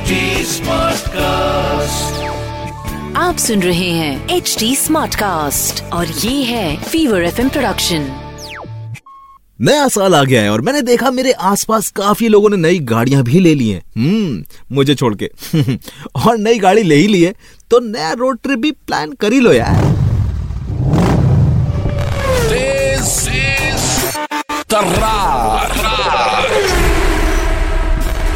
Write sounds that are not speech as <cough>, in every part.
HD Smartcast. आप सुन रहे हैं एच डी स्मार्ट कास्ट और ये है फीवर एफ़ प्रोडक्शन नया साल आ गया है और मैंने देखा मेरे आसपास काफ़ी लोगों ने नई गाड़ियाँ भी ले ली हैं हम्म मुझे छोड़ के <laughs> और नई गाड़ी ले ही ली है तो नया रोड ट्रिप भी प्लान कर ही लो यार This is Tarrar.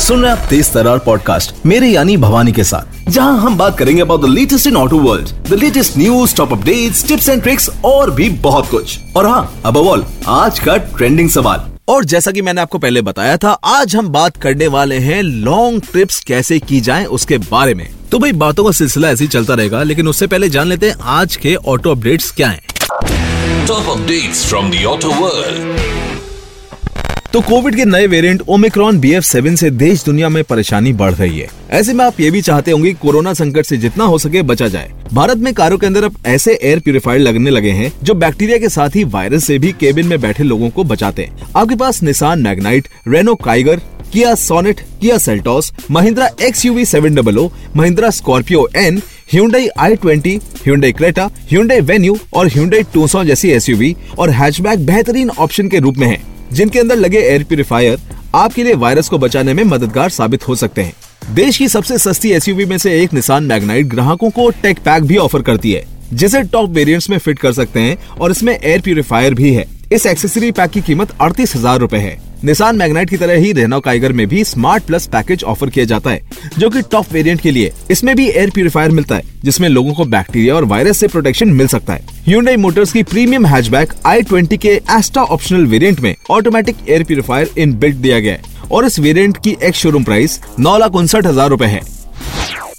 सुन रहे आप तेज तरार पॉडकास्ट मेरे यानी भवानी के साथ, जहाँ हम बात करेंगे about the latest in auto world the latest news top updates tips and tricks और भी बहुत कुछ। और हाँ अब ऑल आज का ट्रेंडिंग सवाल। और जैसा कि मैंने आपको पहले बताया था, आज हम बात करने वाले हैं लॉन्ग ट्रिप्स कैसे की जाएँ उसके बारे में। तो भाई, बातों का सिलसिला ऐसे ही चलता रहेगा, लेकिन उससे पहले जान लेते हैं आज के ऑटो अपडेट्स क्या हैं। Top updates from the auto world. तो कोविड के नए variant omicron B F seven ऐसी देश दुनिया में परेशानी बढ़ रही है। ऐसे में आप ये भी चाहते होंगे कोरोना संकट से जितना हो सके बचा जाए। भारत में कारों के अंदर अब ऐसे एयर प्यूरिफायर लगने लगे हैं जो बैक्टीरिया के साथ ही वायरस से भी केबिन में बैठे लोगों को बचाते हैं। आपके पास Nissan Magnite Renault Kiger Kia Sonet Kia Seltos Mahindra X U V seven double O Mahindra Scorpio N Hyundai i20, Hyundai Creta Hyundai Venue और Hyundai Tucson जैसी एसयूवी और हैचबैक बेहतरीन ऑप्शन के रूप में हैं, जिनके अंदर लगे एयर प्यूरिफायर आपके लिए वायरस को बचाने में मददगार साबित हो सकते हैं। देश की सबसे सस्ती एसयूवी में से एक निशान मैगनाइट ग्राहकों को टेक पैक भी ऑफ़र करती है, जिसे टॉप वेरियंट में फिट कर सकते हैं और इसमें एयर प्यूरिफायर भी है। इस एक्सेसरी पैक की कीमत अड़तीस हज़ार रूपए है। निशान मैग्नाइट की तरह ही रेनो काइगर में भी स्मार्ट प्लस पैकेज ऑफ़र किया जाता है, जो कि टॉप वेरिएंट के लिए इसमें भी एयर प्यूरिफायर मिलता है, जिसमें लोगों को बैक्टीरिया और वायरस से प्रोटेक्शन मिल सकता है। Hyundai मोटर्स की प्रीमियम हैचबैक i20 के एस्टा ऑप्शनल वेरियंट में automatic air purifier in built दिया गया है, और इस वेरियंट की एक्स शोरूम प्राइस नौ लाख उनसठ हज़ार रूपए है।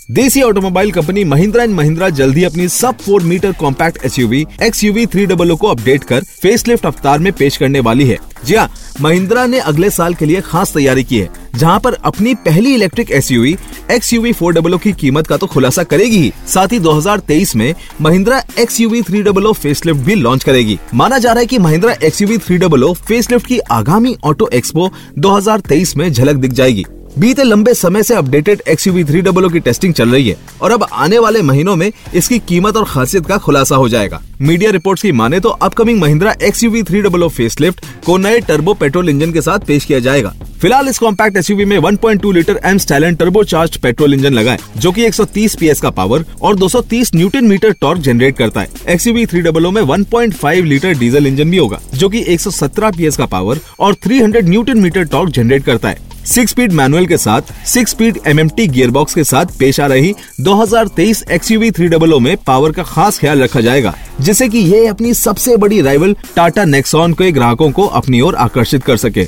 देसी automobile company Mahindra and Mahindra जल्दी अपनी sub four metre compact SUV XUV three double को अपडेट कर फेसलिफ्ट अवतार में पेश करने वाली है। जी हाँ महिंद्रा ने अगले साल के लिए खास तैयारी की है, जहाँ पर अपनी पहली electric S SUV XUV four double की कीमत का तो खुलासा करेगी ही। साथ ही 2023 में Mahindra XUV three double facelift भी लॉन्च करेगी। माना जा रहा है कि Mahindra XUV three double facelift की आगामी ऑटो एक्सपो 2023 में झलक दिख जाएगी। बीते लंबे समय से updated X U three double की टेस्टिंग चल रही है और अब आने वाले महीनों में इसकी कीमत और खासियत का खुलासा हो जाएगा। मीडिया रिपोर्ट्स की माने तो upcoming Mahindra X U three double facelift को नए टर्बो पेट्रोल इंजन के साथ पेश किया जाएगा। फ़िलहाल इस कॉम्पैक्ट एसयूवी में 1.2 litre M Stallion turbo charge petrol engine लगा है जो कि 130 पीएस का पावर और 230 न्यूटन मीटर टॉर्क जनरेट करता है। एक्सयूवी थ्री डबल में 1.5 लीटर डीजल इंजन भी होगा, जो कि 117 पीएस का पावर और 300 न्यूटन मीटर टॉर्क जनरेट करता है। सिक्स स्पीड मैनुअल के साथ सिक्स स्पीड एमएमटी गियरबॉक्स के साथ पेश आ रही 2023 एक्सयूवी थ्री डबल ओ में पावर का खास ख्याल रखा जाएगा, जिससे कि ये अपनी सबसे बड़ी राइवल टाटा नेक्सॉन के ग्राहकों को अपनी ओर आकर्षित कर सके।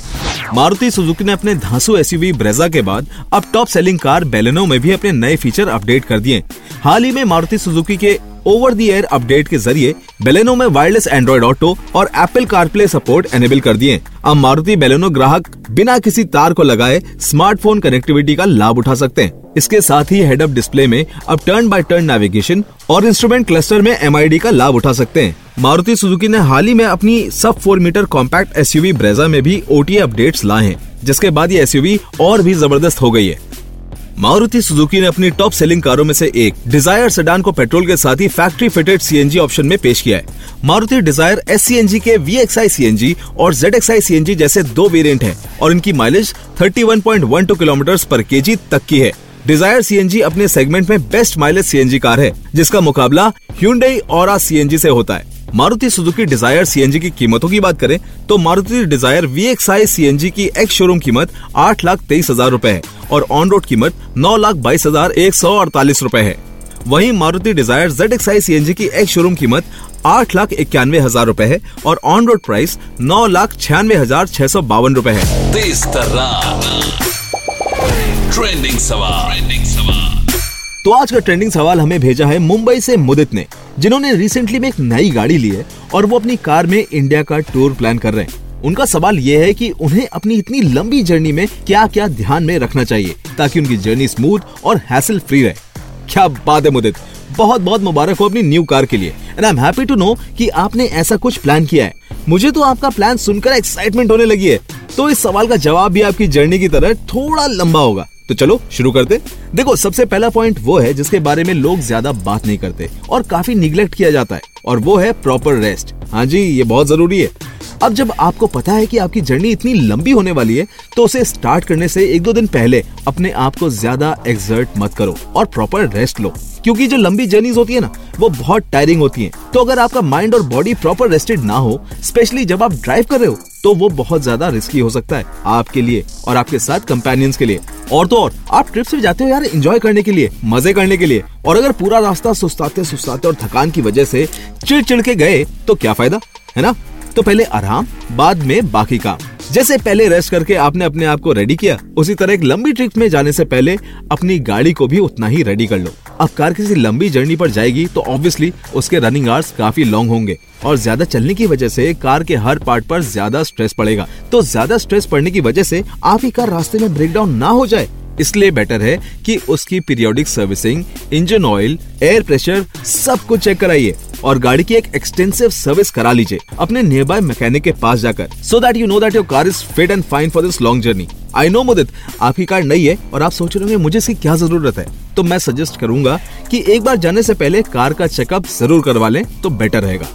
मारुति सुजुकी ने अपने धांसू एसयूवी ब्रेजा के बाद अब टॉप सेलिंग कार बेलेनो में भी अपने नए फीचर अपडेट कर दिए। हाल ही में मारुति सुजुकी के ओवर दी एयर अपडेट के ज़रिए बेलेनो में वायरलेस एंड्रॉइड ऑटो और एप्पल कारप्ले सपोर्ट एनेबल कर दिए। अब मारुति बेलेनो ग्राहक बिना किसी तार को लगाए स्मार्टफ़ोन कनेक्टिविटी का लाभ उठा सकते हैं। इसके साथ ही हेड अप डिस्प्ले में अब टर्न बाय टर्न नेविगेशन और इंस्ट्रूमेंट क्लस्टर में एमआईडी का लाभ उठा सकते हैं। मारुति सुजुकी ने हाल ही में अपनी sub four meter compact SUV Brezza में भी ओटीए अपडेट्स लाए हैं, जिसके बाद ये एसयूवी और भी ज़बरदस्त हो गई है। मारुति सुजुकी ने अपनी टॉप सेलिंग कारों में से एक डिज़ायर सेडान को पेट्रोल के साथ ही फैक्ट्री फिटेड सीएनजी ऑप्शन में पेश किया है। मारुति डिज़ायर एस सी के वी सीएनजी और जेड सीएनजी जैसे दो वेरिएंट हैं और इनकी माइलेज 31.12 किलोमीटर पर केजी तक की है। डिज़ायर सीएनजी अपने सेगमेंट में बेस्ट माइलेज सीएनजी कार है, जिसका मुकाबला Hyundai और सीएनजी से होता है। मारुति सुजुकी डिज़ायर सीएनजी की कीमतों की बात करें तो Maruti Dzire V X I CNG की एक्स शोरूम कीमत आठ लाख तेईस हज़ार रूपए है। और ऑन रोड कीमत नौ लाख बाईस हज़ार एक सौ अड़तालीस रूपए है। वहीं Maruti Dzire Z X I C N G की एक्स शोरूम कीमत आठ लाख इक्यानवे हज़ार रूपए है और ऑन रोड प्राइस नौ लाख छियानवे हज़ार छह सौ बावन रूपए है। ट्रेंडिंग सवाल। ट्रेंडिंग सवाल। तो आज का ट्रेंडिंग सवाल हमें भेजा है मुंबई से मुदित ने जिन्होंने रिसेंटली में एक नई गाड़ी ली है और वो अपनी कार में इंडिया का टूर प्लान कर रहे हैं। उनका सवाल ये है कि उन्हें अपनी इतनी लंबी जर्नी में क्या क्या ध्यान में रखना चाहिए ताकि उनकी जर्नी स्मूथ और हैसल फ्री रहे? क्या बात है, मुदित। बहुत बहुत मुबारक हो अपनी न्यू कार के लिए। And I am happy to know कि आपने ऐसा कुछ प्लान किया है। मुझे तो आपका प्लान सुनकर एक्साइटमेंट होने लगी है। तो इस सवाल का जवाब भी आपकी जर्नी की तरह थोड़ा लंबा होगा। तो चलो, शुरू करते देखो, सबसे पहला पॉइंट वो है जिसके बारे में लोग ज़्यादा बात नहीं करते और काफ़ी निग्लेक्ट किया जाता है। और वो है प्रॉपर रेस्ट हाँ जी, ये बहुत ज़रूरी है। अब जब आपको पता है कि आपकी जर्नी इतनी लंबी होने वाली है तो उसे स्टार्ट करने से एक दो दिन पहले अपने आप को ज़्यादा एक्सर्ट मत करो और प्रॉपर रेस्ट लो। क्योंकि जो लंबी जर्नीज होती है ना, वो बहुत टायरिंग होती है। तो अगर आपका माइंड और बॉडी प्रॉपर रेस्टेड ना हो स्पेशली जब आप ड्राइव कर रहे हो तो वो बहुत ज़्यादा रिस्की हो सकता है आपके लिए और आपके साथ कंपेनियंस के लिए। और तो और, आप ट्रिप से जाते हो यार एंजॉय करने के लिए, मज़े करने के लिए। और अगर पूरा रास्ता सुस्ताते सुस्ताते और थकान की वजह से चिड़ के गए तो क्या फ़ायदा? है ना? तो पहले आराम, बाद में बाकी काम। जैसे पहले रेस्ट करके आपने अपने आप को रेडी किया, उसी तरह एक लंबी ट्रिप में जाने से पहले अपनी गाड़ी को भी उतना ही रेडी कर लो। अब कार किसी लंबी जर्नी पर जाएगी तो ऑब्वियसली उसके रनिंग आवर्स काफ़ी लॉन्ग होंगे। और ज़्यादा चलने की वजह से कार के हर पार्ट पर ज़्यादा स्ट्रेस पड़ेगा। तो ज़्यादा स्ट्रेस पड़ने की वजह से आपकी कार रास्ते में ब्रेकडाउन ना हो जाए। इसलिए बेटर है कि उसकी periodic servicing engine oil air pressure सब कुछ चेक कराइए और गाड़ी की एक एक्सटेंसिव सर्विस करा लीजिए अपने नियर बाय मैकेनिक के पास जाकर so that you know that your car is fit and fine for this long journey I know Mudit आपकी कार नई है और आप सोच रहे होंगे, मुझे इसकी क्या ज़रूरत है? तो मैं सजेस्ट करूँगा कि एक बार जाने से पहले कार का चेकअप ज़रूर करवा लें तो बेटर रहेगा।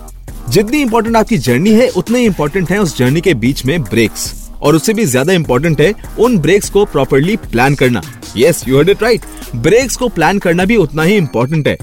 जितनी इंपॉर्टेंट आपकी जर्नी है, उतने इंपॉर्टेंट है उस जर्नी के बीच में ब्रेक्स और उससे भी ज़्यादा इंपॉर्टेंट है उन ब्रेक्स को प्रॉपरली प्लान करना। Yes you heard it right brakes को प्लान करना भी उतना ही इंपॉर्टेंट है।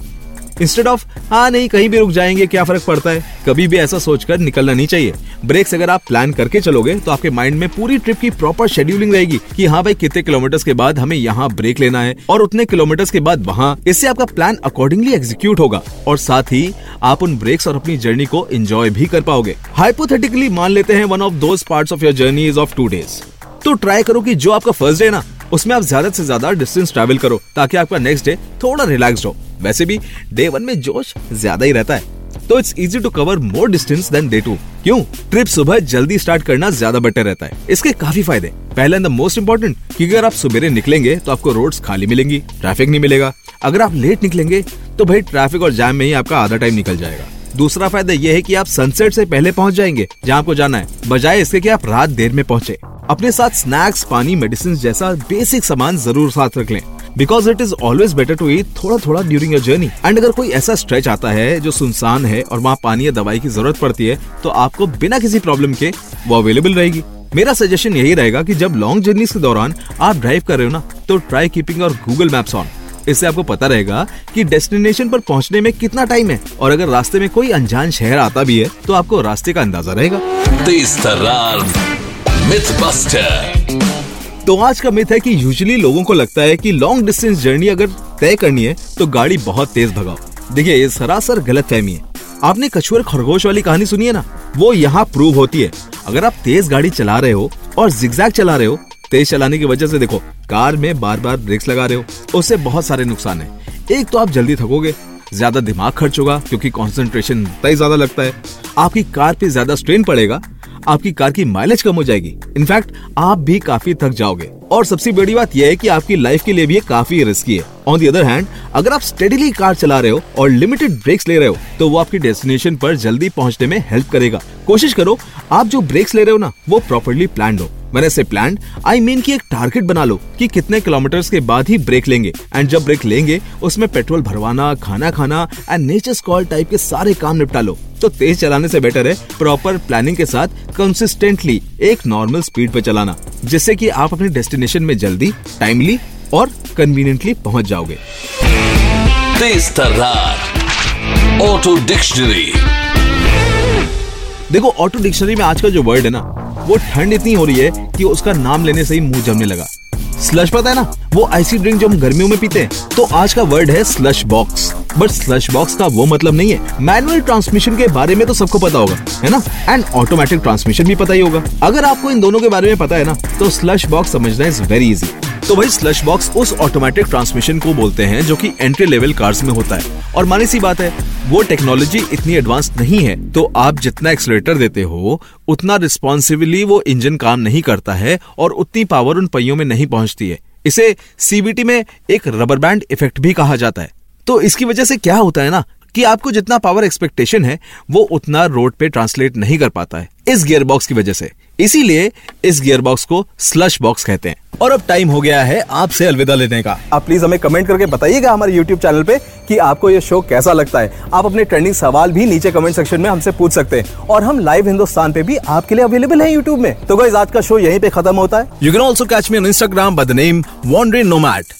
इंस्टेड ऑफ़ हाँ नहीं, कहीं भी रुक जाएँगे, क्या फ़र्क पड़ता है? कभी भी ऐसा सोचकर निकलना नहीं चाहिए। ब्रेक्स अगर आप प्लान करके चलोगे तो आपके माइंड में पूरी ट्रिप की प्रॉपर शेड्यूलिंग रहेगी कि हाँ भाई, कितने किलोमीटर के बाद हमें यहाँ ब्रेक लेना है और उतने किलोमीटर के बाद वहाँ। इससे आपका प्लान अकॉर्डिंगली एग्जीक्यूट होगा और साथ ही आप उन ब्रेक्स और अपनी जर्नी को एंजॉय भी कर पाओगे। हाइपोथेटिकली मान लेते हैं one of those part of your journey is of two days तो ट्राई करो कि जो आपका फ़र्स्ट डे ना, उसमें आप ज़्यादा से ज़्यादा डिस्टेंस ट्रैवल करो ताकि आपका नेक्स्ट डे थोड़ा रिलैक्स हो। वैसे भी डे वन में जोश ज़्यादा ही रहता है। तो it's easy to cover more distance than day two क्यों? ट्रिप सुबह जल्दी स्टार्ट करना ज़्यादा बेटर रहता है। इसके काफ़ी फ़ायदे पहले एंड द मोस्ट इंपॉर्टेंट कि अगर आप सुबेरे निकलेंगे तो आपको रोड्स खाली मिलेंगी ट्रैफ़िक नहीं मिलेगा। अगर आप लेट निकलेंगे तो भाई ट्रैफ़िक और जाम में ही आपका आधा टाइम निकल जाएगा। दूसरा फ़ायदा यह है कि आप सनसेट से पहले पहुँच जाएँगे, जहाँ आपको जाना है। बजाय इसके कि आप रात देर में पहुँचे। अपने साथ स्नैक्स पानी मेडिसिन जैसा बेसिक सामान ज़रूर साथ रख लें। Because it is always better to eat थोड़ा थोड़ा ड्यूरिंग योर जर्नी एंड अगर कोई ऐसा स्ट्रेच आता है जो सुनसान है और वहाँ पानी या दवाई की ज़रूरत पड़ती है तो आपको बिना किसी प्रॉब्लम के वो अवेलेबल रहेगी। मेरा सजेशन यही रहेगा कि जब लॉन्ग जर्नी के दौरान आप ड्राइव कर रहे हो ना तो ट्राई कीपिंग और गूगल मैप्स ऑन इससे आपको पता रहेगा कि डेस्टिनेशन पर पहुँचने में कितना टाइम है। और अगर रास्ते में कोई अनजान शहर आता भी है तो आपको रास्ते का अंदाज़ा रहेगा। तो आज का मिथ है कि यूजुअली लोगों को लगता है कि लॉन्ग डिस्टेंस जर्नी अगर तय करनी है तो गाड़ी बहुत तेज भगाओ। देखिए, ये सरासर गलत फहमी है। आपने कछुअर खरगोश वाली कहानी सुनी है ना? वो यहाँ प्रूव होती है। अगर आप तेज गाड़ी चला रहे हो और जिग्जैग चला रहे हो, तेज चलाने की वजह से देखो, कार में बार बार ब्रेक्स लगा रहे हो। उससे बहुत सारे नुकसान है। एक तो आप जल्दी थकोगे, ज़्यादा दिमाग खर्च होगा, क्योंकि कंसंट्रेशन तय ज़्यादा लगता है। आपकी कार पे ज़्यादा स्ट्रेन पड़ेगा आपकी कार की माइलेज कम हो जाएगी। इनफैक्ट आप भी काफ़ी थक जाओगे। और सबसे बड़ी बात यह है कि आपकी लाइफ के लिए भी ये काफ़ी रिस्की है। ऑन दी अदर हैंड अगर आप स्टेडीली कार चला रहे हो और लिमिटेड ब्रेक्स ले रहे हो तो वो आपकी डेस्टिनेशन पर जल्दी पहुँचने में हेल्प करेगा। कोशिश करो, आप जो ब्रेक्स ले रहे हो ना, वो प्रॉपरली प्लान हो। मैंने से प्लान आई मीन की एक टारगेट बना लो कि कितने किलोमीटर्स के बाद ही ब्रेक लेंगे। एंड जब ब्रेक लेंगे, उसमें पेट्रोल भरवाना, खाना खाना एंड नेचर स्कॉल टाइप के सारे काम निपटा लो। तो तेज चलाने से बेटर है प्रॉपर प्लानिंग के साथ कंसिस्टेंटली एक नॉर्मल स्पीड पे चलाना जिससे कि आप अपने डेस्टिनेशन में जल्दी टाइमली और कन्वीनियंटली पहुँच जाओगे। ऑटो डिक्शनरी देखो ऑटो डिक्शनरी में आज का जो वर्ड है ना वो ठंड इतनी हो रही है कि उसका नाम लेने से ही मुँह जमने लगा। स्लश पता है ना? वो आइसी ड्रिंक जो हम गर्मियों में पीते हैं तो आज का वर्ड है slush box but slush box का वो मतलब नहीं है। मैनुअल ट्रांसमिशन के बारे में तो सबको पता होगा, है ना? एंड ऑटोमेटिक ट्रांसमिशन भी पता ही होगा। अगर आपको इन दोनों के बारे में पता है ना तो स्लश बॉक्स समझना इज़ वेरी इजी तो भाई स्लश बॉक्स उस ऑटोमेटिक ट्रांसमिशन को बोलते हैं जो कि एंट्री लेवल कार्स में होता है। और मानी सी बात है, वो टेक्नोलॉजी इतनी एडवांस नहीं है तो आप जितना एक्सलेटर देते हो, उतना रिस्पॉन्सिबली वो इंजन काम नहीं करता है और उतनी पावर उन पहियों में नहीं पहुँचती है। इसे सीबीटी में एक रबर बैंड इफ़ेक्ट भी कहा जाता है। तो इसकी वजह से क्या होता है ना, कि आपको जितना पावर एक्सपेक्टेशन है, वो उतना रोड पे ट्रांसलेट नहीं कर पाता है। इस गियर बॉक्स की वजह से। इसीलिए इस गियर बॉक्स को स्लश बॉक्स कहते हैं। और अब टाइम हो गया है आपसे अलविदा लेने का। आप प्लीज़ हमें कमेंट करके बताइएगा हमारे यूट्यूब चैनल पे कि आपको ये शो कैसा लगता है। आप अपने ट्रेंडिंग सवाल भी नीचे कमेंट सेक्शन में हमसे पूछ सकते हैं। और हम लाइव हिंदुस्तान पे भी आपके लिए अवेलेबल है यूट्यूब में। तो गाइस आज का शो यहीं पे खत्म होता है। You can also catch me on Instagram by the name wanderin nomad